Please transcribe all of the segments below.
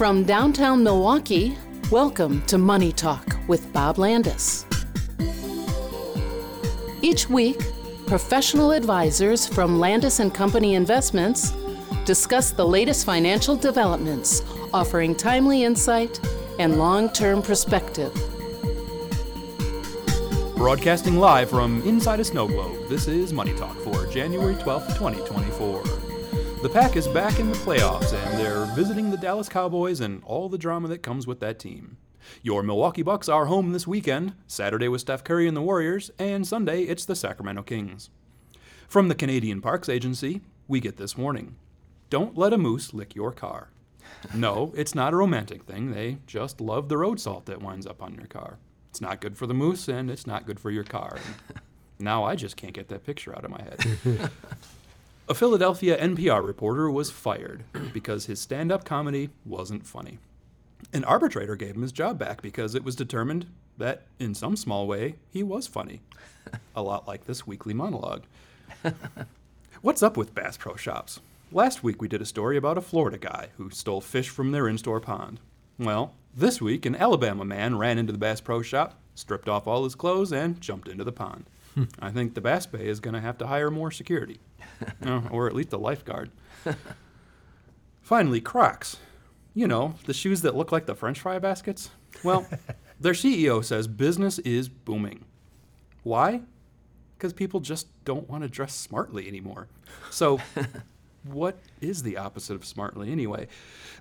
From downtown Milwaukee, welcome to Money Talk with Bob Landaas. Each week, professional advisors from Landaas and Company Investments discuss the latest financial developments, offering timely insight and long-term perspective. Broadcasting live from inside a snow globe, this is Money Talk for January 12th, 2024. The Pack is back in the playoffs, and they're visiting the Dallas Cowboys and all the drama that comes with that team. Your Milwaukee Bucks are home this weekend, Saturday with Steph Curry and the Warriors, and Sunday it's the Sacramento Kings. From the Canadian Parks Agency, we get this warning Don't let a moose lick your car. No, it's not a romantic thing, they just love the road salt that winds up on your car. It's not good for the moose, and it's not good for your car. And now I just can't get that picture out of my head. A Philadelphia NPR reporter was fired because his stand up comedy wasn't funny. An arbitrator gave him his job back because it was determined that, in some small way, he was funny. A lot like this weekly monologue. What's up with Bass Pro Shops? Last week we did a story about a Florida guy who stole fish from their in store pond. Well, this week an Alabama man ran into the Bass Pro Shop, stripped off all his clothes, and jumped into the pond. I think the Bass Bay is going to have to hire more security. Or at least a lifeguard. Finally, Crocs. You know, the shoes that look like the french fry baskets. Well, their CEO says business is booming. Why? Because people just don't want to dress smartly anymore. So, what is the opposite of smartly anyway?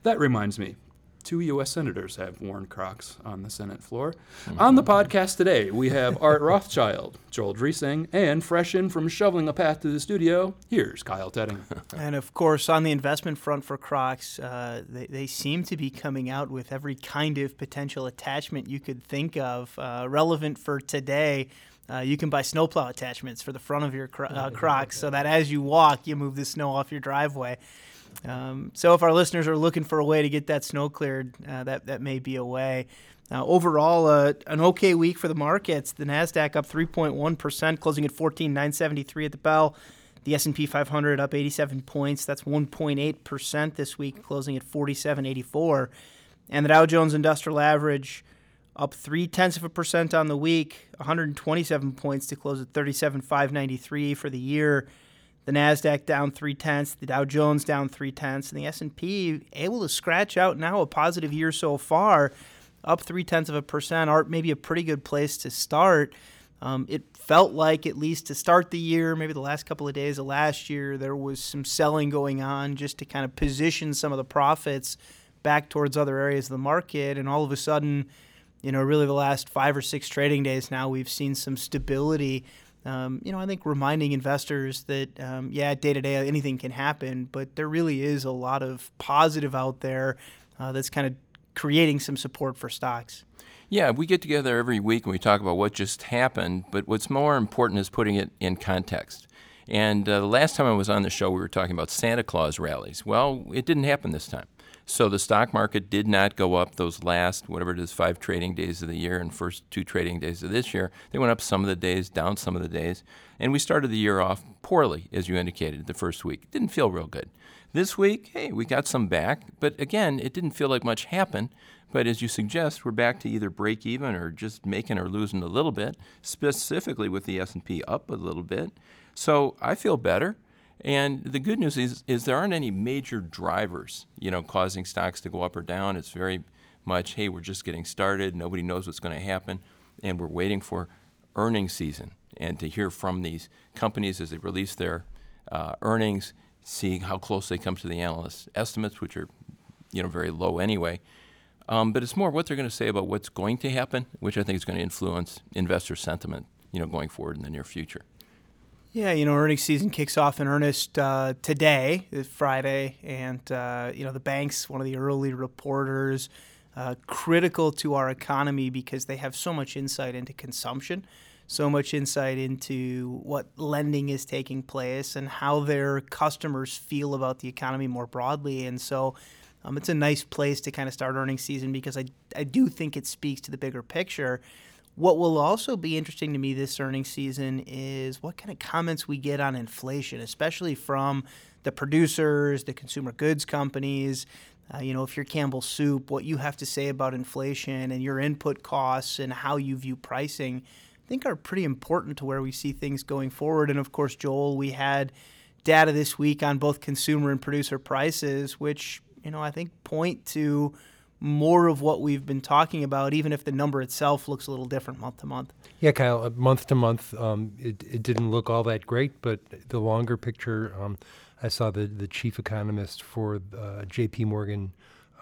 That reminds me, two U.S. senators have worn Crocs on the Senate floor. Mm-hmm. On the podcast today, we have Art Rothschild, Joel Dresang, and fresh in from shoveling a path to the studio, here's Kyle Tetting. and of course, on the investment front for Crocs, uh, they, they, seem to be coming out with every kind of potential attachment you could think of, uh, relevant for today. Uh, you can buy snowplow attachments for the front of your cro- uh, Crocs so that as you walk, you move the snow off your driveway. Um, so if our listeners are looking for a way to get that snow cleared, uh, that that may be a way. Uh, overall, uh, an okay week for the markets. The Nasdaq up 3.1 percent, closing at 14,973 at the bell. The S&P 500 up 87 points. That's 1.8 percent this week, closing at 47.84. And the Dow Jones Industrial Average up three tenths of a percent on the week, 127 points to close at 37,593 for the year the Nasdaq down three tenths, the Dow Jones down three tenths, and the S and P able to scratch out now a positive year so far, up three tenths of a percent. Art maybe a pretty good place to start. Um, it felt like at least to start the year, maybe the last couple of days of last year, there was some selling going on just to kind of position some of the profits back towards other areas of the market, and all of a sudden, you know, really the last five or six trading days now, we've seen some stability um, you know, I think reminding investors that, um, yeah, day to day anything can happen, but there really is a lot of positive out there uh, that's kind of creating some support for stocks. Yeah, we get together every week and we talk about what just happened, but what's more important is putting it in context. And uh, the last time I was on the show, we were talking about Santa Claus rallies. Well, it didn't happen this time. So the stock market did not go up those last, whatever it is, five trading days of the year and first two trading days of this year. They went up some of the days, down some of the days. And we started the year off poorly, as you indicated, the first week. It didn't feel real good. This week, hey, we got some back, but again, it didn't feel like much happened. But as you suggest, we're back to either break even or just making or losing a little bit, specifically with the S&P up a little bit. So I feel better. And the good news is, is there aren't any major drivers, you know, causing stocks to go up or down. It's very much, hey, we're just getting started. Nobody knows what's going to happen, and we're waiting for earnings season and to hear from these companies as they release their uh, earnings, see how close they come to the analyst estimates, which are, you know, very low anyway. Um, but it's more what they're going to say about what's going to happen, which I think is going to influence investor sentiment, you know, going forward in the near future. Yeah, you know, earnings season kicks off in earnest uh, today, Friday, and uh, you know the banks, one of the early reporters, uh, critical to our economy because they have so much insight into consumption, so much insight into what lending is taking place and how their customers feel about the economy more broadly, and so. Um, it's a nice place to kind of start earnings season because I, I do think it speaks to the bigger picture. What will also be interesting to me this earnings season is what kind of comments we get on inflation, especially from the producers, the consumer goods companies. uh, you know, if you're Campbell Soup, what you have to say about inflation and your input costs and how you view pricing, I think are pretty important to where we see things going forward. And of course, Joel, we had data this week on both consumer and producer prices, which, you know, I think point to more of what we've been talking about, even if the number itself looks a little different month to month. Yeah, Kyle, uh, month to month, um, it, it didn't look all that great, but the longer picture, um, I saw the, the chief economist for uh, JP Morgan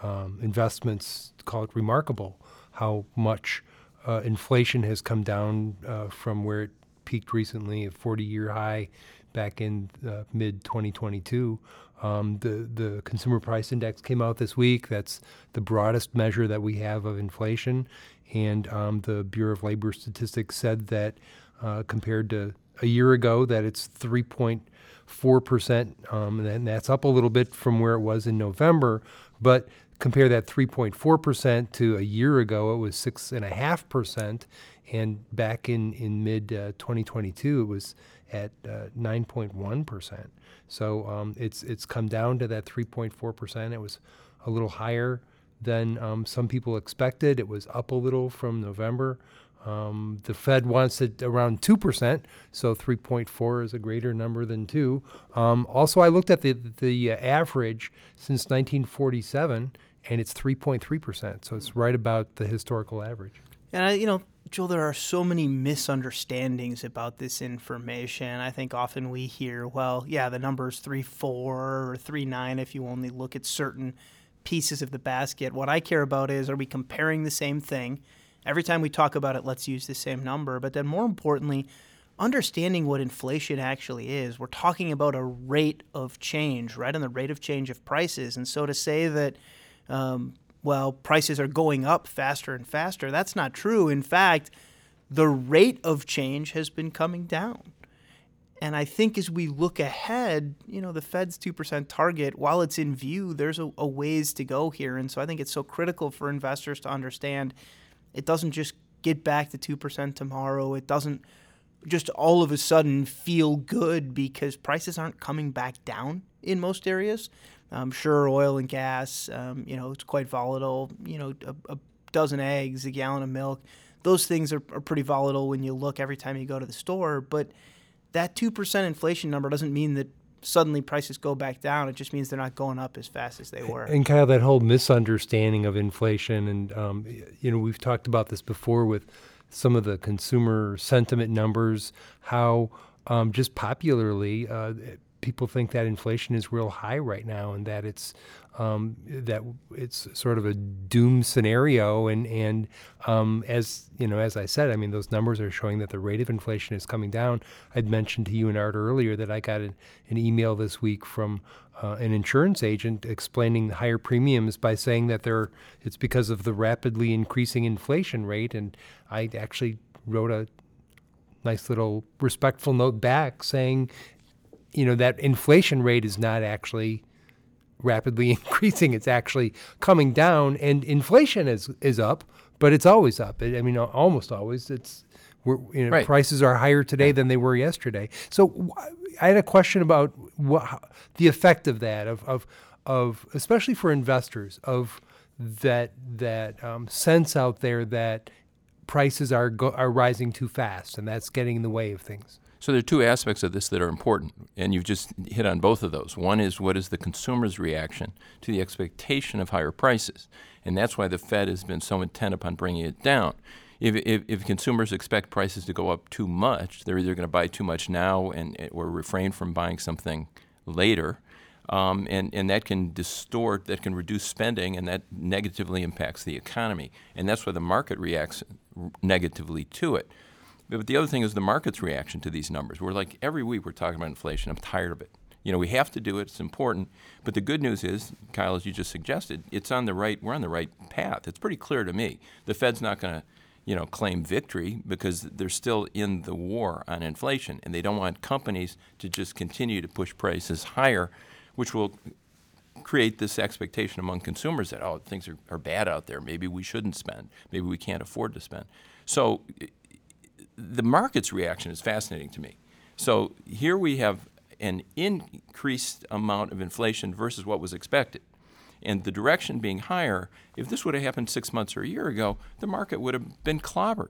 um, Investments call it remarkable how much uh, inflation has come down uh, from where it peaked recently, a 40 year high back in uh, mid 2022. Um, the the consumer price index came out this week. That's the broadest measure that we have of inflation, and um, the Bureau of Labor Statistics said that uh, compared to a year ago, that it's 3.4 percent, um, and that's up a little bit from where it was in November. But compare that 3.4 percent to a year ago, it was six and a half percent, and back in in mid uh, 2022, it was at uh, 9.1 percent. So um, it's it's come down to that 3.4 percent. It was a little higher than um, some people expected. It was up a little from November. Um, the Fed wants it around 2%, so 3.4 is a greater number than 2. Um, also, I looked at the, the uh, average since 1947, and it's 3.3%, so it's right about the historical average. And, I, you know, Joel, there are so many misunderstandings about this information. I think often we hear, well, yeah, the number's 3 4 or 3 9 if you only look at certain pieces of the basket. What I care about is are we comparing the same thing? Every time we talk about it, let's use the same number. But then more importantly, understanding what inflation actually is. We're talking about a rate of change, right? And the rate of change of prices. And so to say that, um, well, prices are going up faster and faster. That's not true. In fact, the rate of change has been coming down. And I think as we look ahead, you know, the Fed's 2% target, while it's in view, there's a, a, ways to go here. And so I think it's so critical for investors to understand it doesn't just get back to 2% tomorrow. It doesn't just all of a sudden feel good because prices aren't coming back down in most areas. I'm sure oil and gas, um, you know, it's quite volatile. You know, a, a, dozen eggs, a gallon of milk, those things are, are pretty volatile when you look every time you go to the store. But that 2% inflation number doesn't mean that suddenly prices go back down. It just means they're not going up as fast as they were. And kind of that whole misunderstanding of inflation, and um, you know, we've talked about this before with some of the consumer sentiment numbers, how um, just popularly uh, people think that inflation is real high right now and that it's um, that it's sort of a doom scenario and and um, as you know as I said I mean those numbers are showing that the rate of inflation is coming down. I'd mentioned to you and Art earlier that I got an, an email this week from uh, an insurance agent explaining the higher premiums by saying that they're it's because of the rapidly increasing inflation rate. And I actually wrote a nice little respectful note back saying you know that inflation rate is not actually rapidly increasing. It's actually coming down and inflation is is up but it's always up. I mean almost always. It's we're, you know, right. prices are higher today than they were yesterday. So i had a question about what the effect of that of of of especially for investors of that that um, sense out there that prices are go, are rising too fast and that's getting in the way of things so there are two aspects of this that are important, and you've just hit on both of those. One is what is the consumer's reaction to the expectation of higher prices, and that's why the Fed has been so intent upon bringing it down. If, if, if consumers expect prices to go up too much, they're either going to buy too much now and or refrain from buying something later, um, and, and that can distort, that can reduce spending, and that negatively impacts the economy. And that's why the market reacts negatively to it. But the other thing is the market's reaction to these numbers. We're like every week we're talking about inflation. I'm tired of it. You know, we have to do it. It's important. But the good news is, Kyle, as you just suggested, it's on the right. We're on the right path. It's pretty clear to me. The Fed's not going to, you know, claim victory because they're still in the war on inflation, and they don't want companies to just continue to push prices higher, which will create this expectation among consumers that oh things are, are bad out there. Maybe we shouldn't spend. Maybe we can't afford to spend. So the market's reaction is fascinating to me. So here we have an increased amount of inflation versus what was expected. and the direction being higher, if this would have happened six months or a year ago, the market would have been clobbered.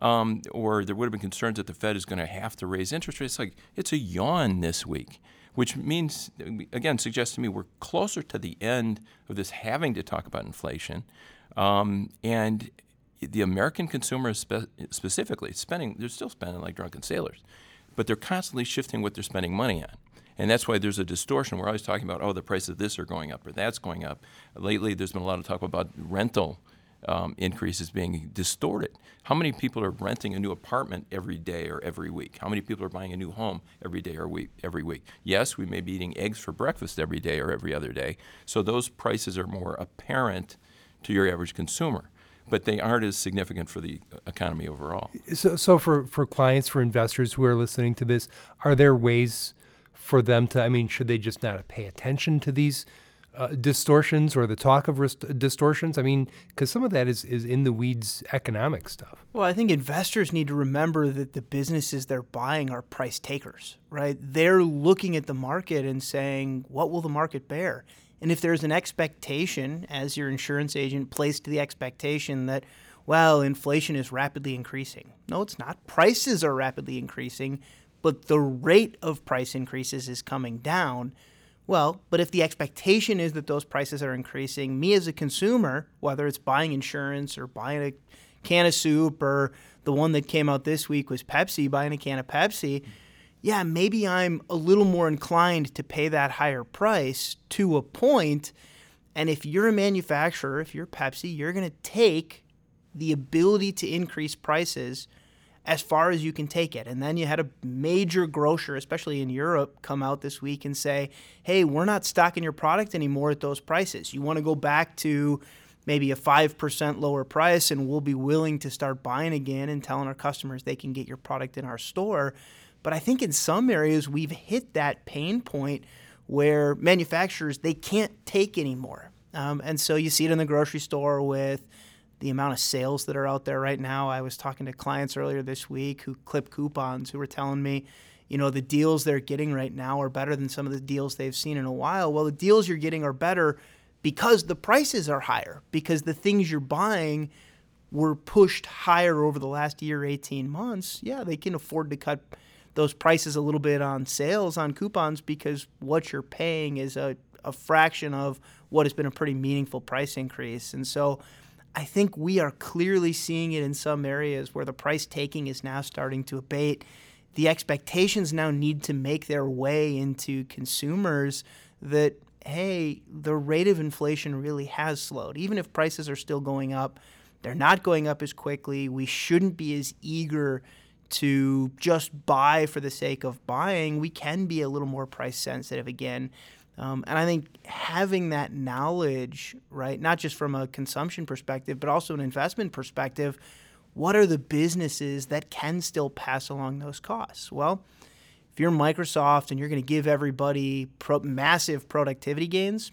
Um, or there would have been concerns that the Fed is going to have to raise interest rates. Like it's a yawn this week, which means, again, suggests to me we're closer to the end of this having to talk about inflation. Um, and the American consumer spe- specifically spending, they're still spending like drunken sailors, but they're constantly shifting what they're spending money on. And that's why there's a distortion. We're always talking about, oh, the price of this are going up or that's going up. Lately, there's been a lot of talk about rental um, increases being distorted. How many people are renting a new apartment every day or every week? How many people are buying a new home every day or week, every week? Yes, we may be eating eggs for breakfast every day or every other day. So those prices are more apparent to your average consumer but they aren't as significant for the economy overall. So, so for, for clients, for investors who are listening to this, are there ways for them to, I mean, should they just not pay attention to these uh, distortions or the talk of rest- distortions? I mean, because some of that is, is in the weeds economic stuff. Well, I think investors need to remember that the businesses they're buying are price takers, right? They're looking at the market and saying, what will the market bear? And if there's an expectation, as your insurance agent placed the expectation that, well, inflation is rapidly increasing. No, it's not. Prices are rapidly increasing, but the rate of price increases is coming down. Well, but if the expectation is that those prices are increasing, me as a consumer, whether it's buying insurance or buying a can of soup or the one that came out this week was Pepsi, buying a can of Pepsi, yeah, maybe I'm a little more inclined to pay that higher price to a point. And if you're a manufacturer, if you're Pepsi, you're going to take the ability to increase prices as far as you can take it. And then you had a major grocer, especially in Europe, come out this week and say, hey, we're not stocking your product anymore at those prices. You want to go back to maybe a 5% lower price, and we'll be willing to start buying again and telling our customers they can get your product in our store. But I think in some areas we've hit that pain point where manufacturers they can't take anymore. Um, and so you see it in the grocery store with the amount of sales that are out there right now. I was talking to clients earlier this week who clip coupons who were telling me, you know, the deals they're getting right now are better than some of the deals they've seen in a while. Well, the deals you're getting are better because the prices are higher, because the things you're buying were pushed higher over the last year, 18 months. Yeah, they can afford to cut those prices a little bit on sales on coupons because what you're paying is a, a fraction of what has been a pretty meaningful price increase. And so I think we are clearly seeing it in some areas where the price taking is now starting to abate. The expectations now need to make their way into consumers that, hey, the rate of inflation really has slowed. Even if prices are still going up, they're not going up as quickly. We shouldn't be as eager to just buy for the sake of buying, we can be a little more price sensitive again. Um, and I think having that knowledge, right, not just from a consumption perspective, but also an investment perspective, what are the businesses that can still pass along those costs? Well, if you're Microsoft and you're going to give everybody pro- massive productivity gains,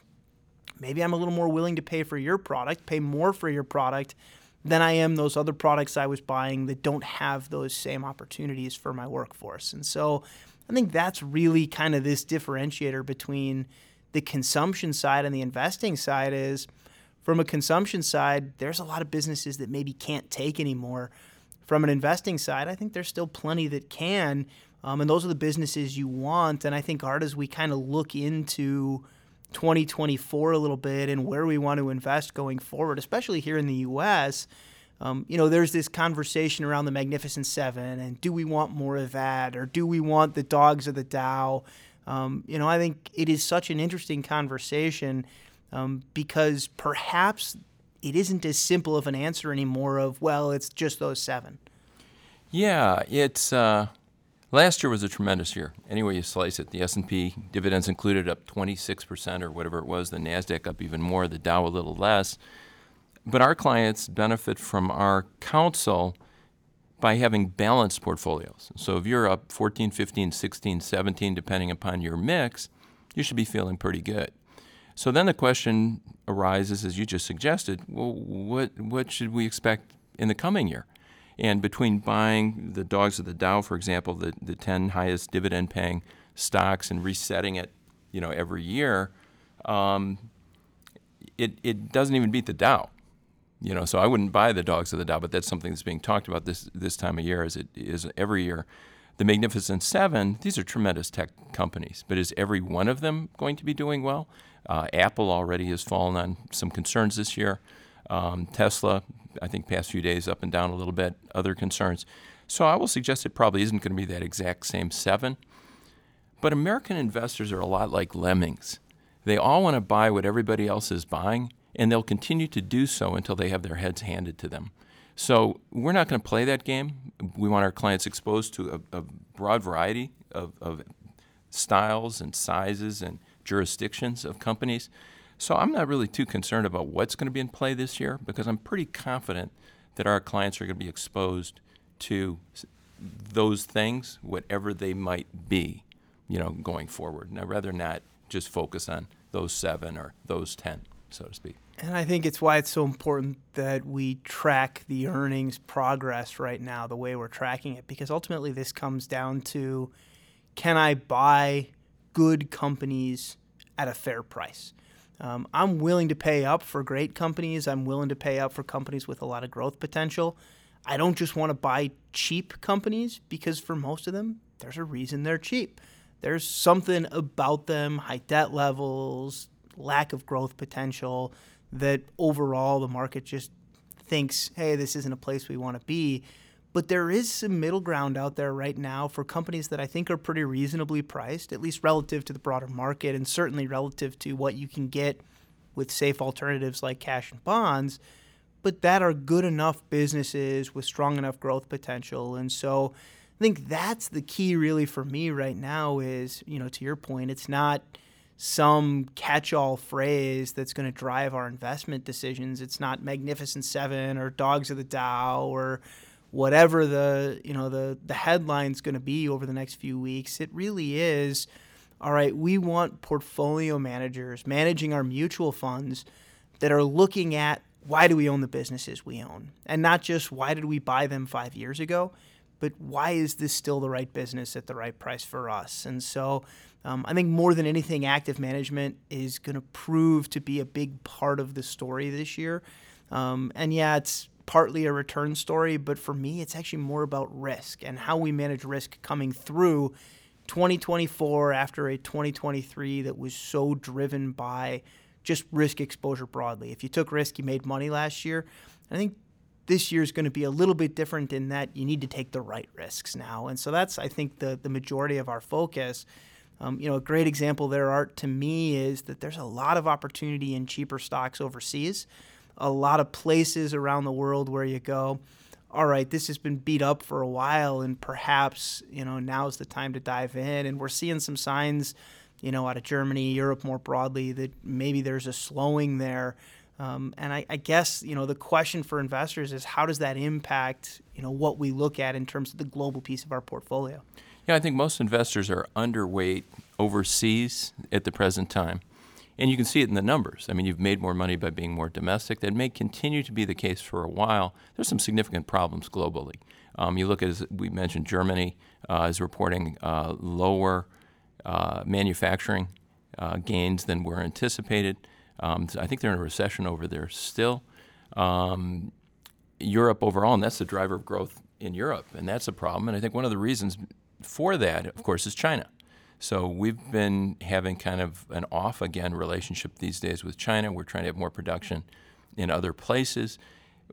maybe I'm a little more willing to pay for your product, pay more for your product than I am those other products I was buying that don't have those same opportunities for my workforce. And so I think that's really kind of this differentiator between the consumption side and the investing side is from a consumption side, there's a lot of businesses that maybe can't take anymore. From an investing side, I think there's still plenty that can. Um, and those are the businesses you want. And I think, Art, as we kind of look into 2024 a little bit and where we want to invest going forward, especially here in the U.S. Um, you know, there's this conversation around the Magnificent Seven, and do we want more of that, or do we want the dogs of the Dow? Um, you know, I think it is such an interesting conversation um, because perhaps it isn't as simple of an answer anymore. Of well, it's just those seven. Yeah, it's. Uh Last year was a tremendous year. Any way you slice it, the S&P dividends included up 26% or whatever it was. The Nasdaq up even more. The Dow a little less. But our clients benefit from our counsel by having balanced portfolios. So if you're up 14, 15, 16, 17, depending upon your mix, you should be feeling pretty good. So then the question arises, as you just suggested, well, what what should we expect in the coming year? And between buying the dogs of the Dow, for example, the, the 10 highest dividend paying stocks and resetting it, you know, every year, um, it, it doesn't even beat the Dow. You know, so I wouldn't buy the dogs of the Dow, but that's something that's being talked about this this time of year, as it is every year. The Magnificent Seven, these are tremendous tech companies, but is every one of them going to be doing well? Uh, Apple already has fallen on some concerns this year. Um, Tesla, I think, past few days up and down a little bit. Other concerns. So I will suggest it probably isn't going to be that exact same seven. But American investors are a lot like lemmings. They all want to buy what everybody else is buying, and they'll continue to do so until they have their heads handed to them. So we're not going to play that game. We want our clients exposed to a, a broad variety of, of styles and sizes and jurisdictions of companies. So I'm not really too concerned about what's going to be in play this year because I'm pretty confident that our clients are going to be exposed to those things, whatever they might be, you know, going forward. And I'd rather not just focus on those seven or those ten, so to speak. And I think it's why it's so important that we track the earnings progress right now, the way we're tracking it, because ultimately this comes down to can I buy good companies at a fair price? Um, I'm willing to pay up for great companies. I'm willing to pay up for companies with a lot of growth potential. I don't just want to buy cheap companies because for most of them, there's a reason they're cheap. There's something about them, high debt levels, lack of growth potential, that overall the market just thinks, hey, this isn't a place we want to be. But there is some middle ground out there right now for companies that I think are pretty reasonably priced, at least relative to the broader market and certainly relative to what you can get with safe alternatives like cash and bonds, but that are good enough businesses with strong enough growth potential. And so I think that's the key really for me right now is, you know, to your point, it's not – some catch-all phrase that's going to drive our investment decisions. It's not Magnificent Seven or Dogs of the Dow or whatever the you know the the headline's going to be over the next few weeks. It really is. All right, we want portfolio managers managing our mutual funds that are looking at why do we own the businesses we own, and not just why did we buy them five years ago, but why is this still the right business at the right price for us? And so um, I think more than anything, active management is going to prove to be a big part of the story this year. Um, and yeah, it's partly a return story, but for me, it's actually more about risk and how we manage risk coming through 2024 after a 2023 that was so driven by just risk exposure broadly. If you took risk, you made money last year. I think this year is going to be a little bit different in that you need to take the right risks now. And so that's, I think, the, the majority of our focus. Um, you know, a great example there, Art, to me is that there's a lot of opportunity in cheaper stocks overseas, a lot of places around the world where you go, all right, this has been beat up for a while, and perhaps, you know, now's the time to dive in. And we're seeing some signs, you know, out of Germany, Europe more broadly, that maybe there's a slowing there. Um, and I, I, guess you know the question for investors is how does that impact you know what we look at in terms of the global piece of our portfolio? Yeah, I think most investors are underweight overseas at the present time. And you can see it in the numbers. I mean, you've made more money by being more domestic. That may continue to be the case for a while. There's some significant problems globally. Um, you look at, as we mentioned, Germany uh, is reporting uh, lower uh, manufacturing uh, gains than were anticipated. Um, I think they're in a recession over there still. Um, Europe overall, and that's the driver of growth in Europe, and that's a problem. And I think one of the reasons for that, of course, is China. So we've been having kind of an off again relationship these days with China. We're trying to have more production in other places.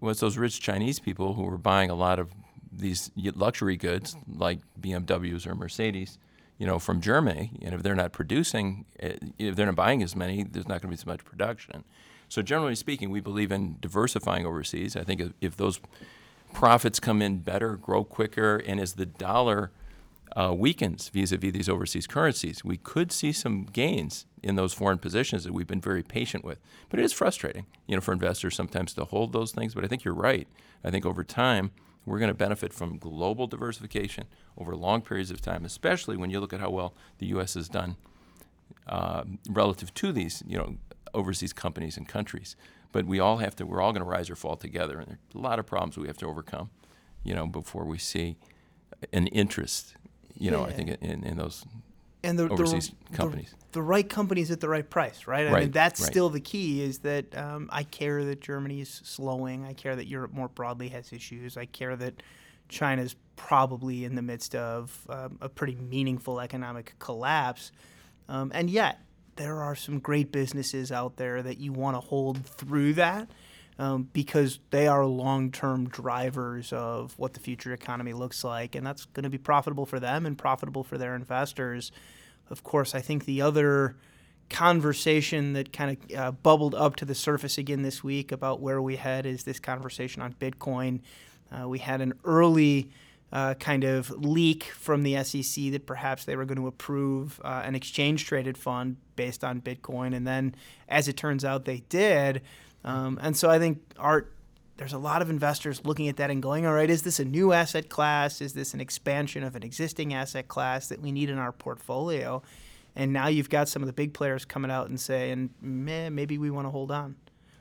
Well, it's those rich Chinese people who are buying a lot of these luxury goods like BMWs or Mercedes, you know, from Germany. And if they're not producing, eh, if they're not buying as many, there's not going to be so much production. So generally speaking, we believe in diversifying overseas. I think if, if those profits come in better, grow quicker, and as the dollar – uh, weakens vis-a-vis these overseas currencies, we could see some gains in those foreign positions that we've been very patient with. But it is frustrating, you know, for investors sometimes to hold those things. But I think you're right. I think over time we're going to benefit from global diversification over long periods of time, especially when you look at how well the U.S. has done uh, relative to these, you know, overseas companies and countries. But we all have to. We're all going to rise or fall together, and there's a lot of problems we have to overcome, you know, before we see an interest you know, I think in, in those and the, overseas the, companies. The, the, right companies at the right price, right? I right, mean, that's right. still the key. Is that um, I care that Germany is slowing. I care that Europe more broadly has issues. I care that China's probably in the midst of um, a pretty meaningful economic collapse, um, and yet there are some great businesses out there that you want to hold through that. Um, because they are long term drivers of what the future economy looks like, and that's going to be profitable for them and profitable for their investors. Of course, I think the other conversation that kind of uh, bubbled up to the surface again this week about where we head is this conversation on Bitcoin. Uh, we had an early uh, kind of leak from the SEC that perhaps they were going to approve uh, an exchange traded fund based on Bitcoin. And then, as it turns out, they did. Um, and so I think Art, there's a lot of investors looking at that and going, all right, is this a new asset class? Is this an expansion of an existing asset class that we need in our portfolio? And now you've got some of the big players coming out and saying, maybe we want to hold on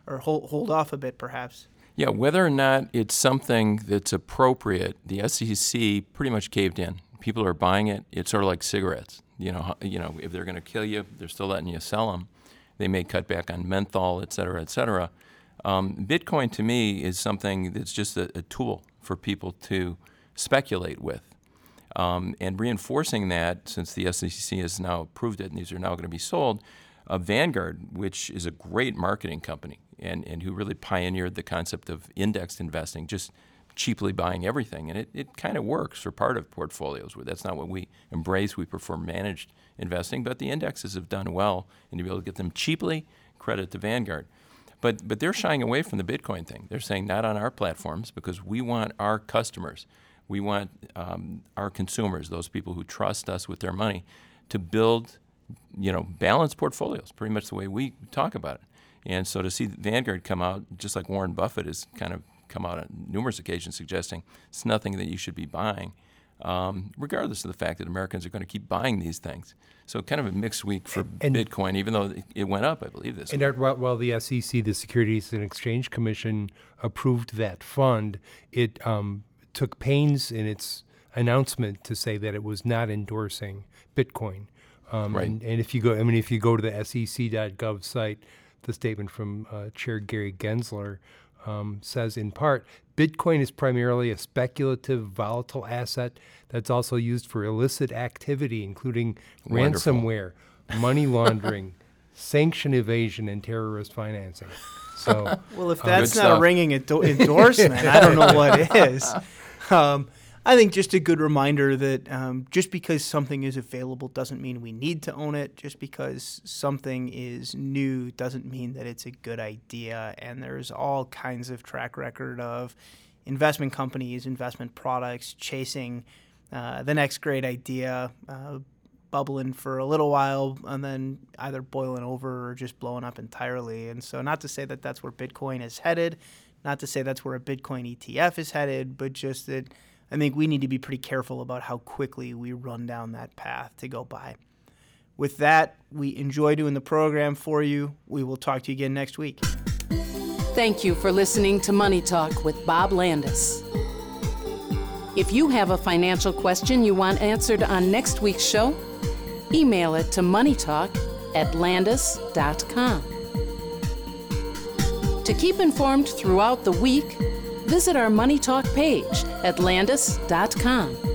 or hold, hold off a bit, perhaps. Yeah, whether or not it's something that's appropriate, the SEC pretty much caved in. People are buying it. It's sort of like cigarettes. You know, you know, if they're going to kill you, they're still letting you sell them. They may cut back on menthol, et cetera, et cetera. Um, Bitcoin to me is something that's just a, a tool for people to speculate with. Um, and reinforcing that, since the SEC has now approved it and these are now going to be sold, uh, Vanguard, which is a great marketing company and, and who really pioneered the concept of indexed investing, just cheaply buying everything. And it, it kind of works for part of portfolios. That's not what we embrace. We prefer managed investing, but the indexes have done well, and to be able to get them cheaply, credit to Vanguard. But, but they're shying away from the Bitcoin thing. They're saying not on our platforms because we want our customers, we want um, our consumers, those people who trust us with their money, to build, you know, balanced portfolios. Pretty much the way we talk about it. And so to see Vanguard come out, just like Warren Buffett is kind of come out on numerous occasions suggesting it's nothing that you should be buying, um, regardless of the fact that Americans are going to keep buying these things. So kind of a mixed week for And- Bitcoin, even though it went up, I believe this. And week. Art, while, while the SEC, the Securities and Exchange Commission, approved that fund, it um, took pains in its announcement to say that it was not endorsing Bitcoin. Um, Right. and, and if you go, I mean, if you go to the SEC.gov site, the statement from uh, Chair Gary Gensler um, says, in part, Bitcoin is primarily a speculative, volatile asset that's also used for illicit activity, including Wonderful. ransomware, money laundering, sanction evasion, and terrorist financing. So, Well, if Uh, that's good not a ringing endo- endorsement, I don't know what is. Um, I think just a good reminder that um, just because something is available doesn't mean we need to own it. Just because something is new doesn't mean that it's a good idea. And there's all kinds of track record of investment companies, investment products chasing uh, the next great idea, uh, bubbling for a little while, and then either boiling over or just blowing up entirely. And so, not to say that that's where Bitcoin is headed, not to say that's where a Bitcoin ETF is headed, but just that I think we need to be pretty careful about how quickly we run down that path to go by. With that, we enjoy doing the program for you. We will talk to you again next week. Thank you for listening to Money Talk with Bob Landaas. If you have a financial question you want answered on next week's show, email it to moneytalk at landaas.com. To keep informed throughout the week, visit our Money Talk page at landaas.com.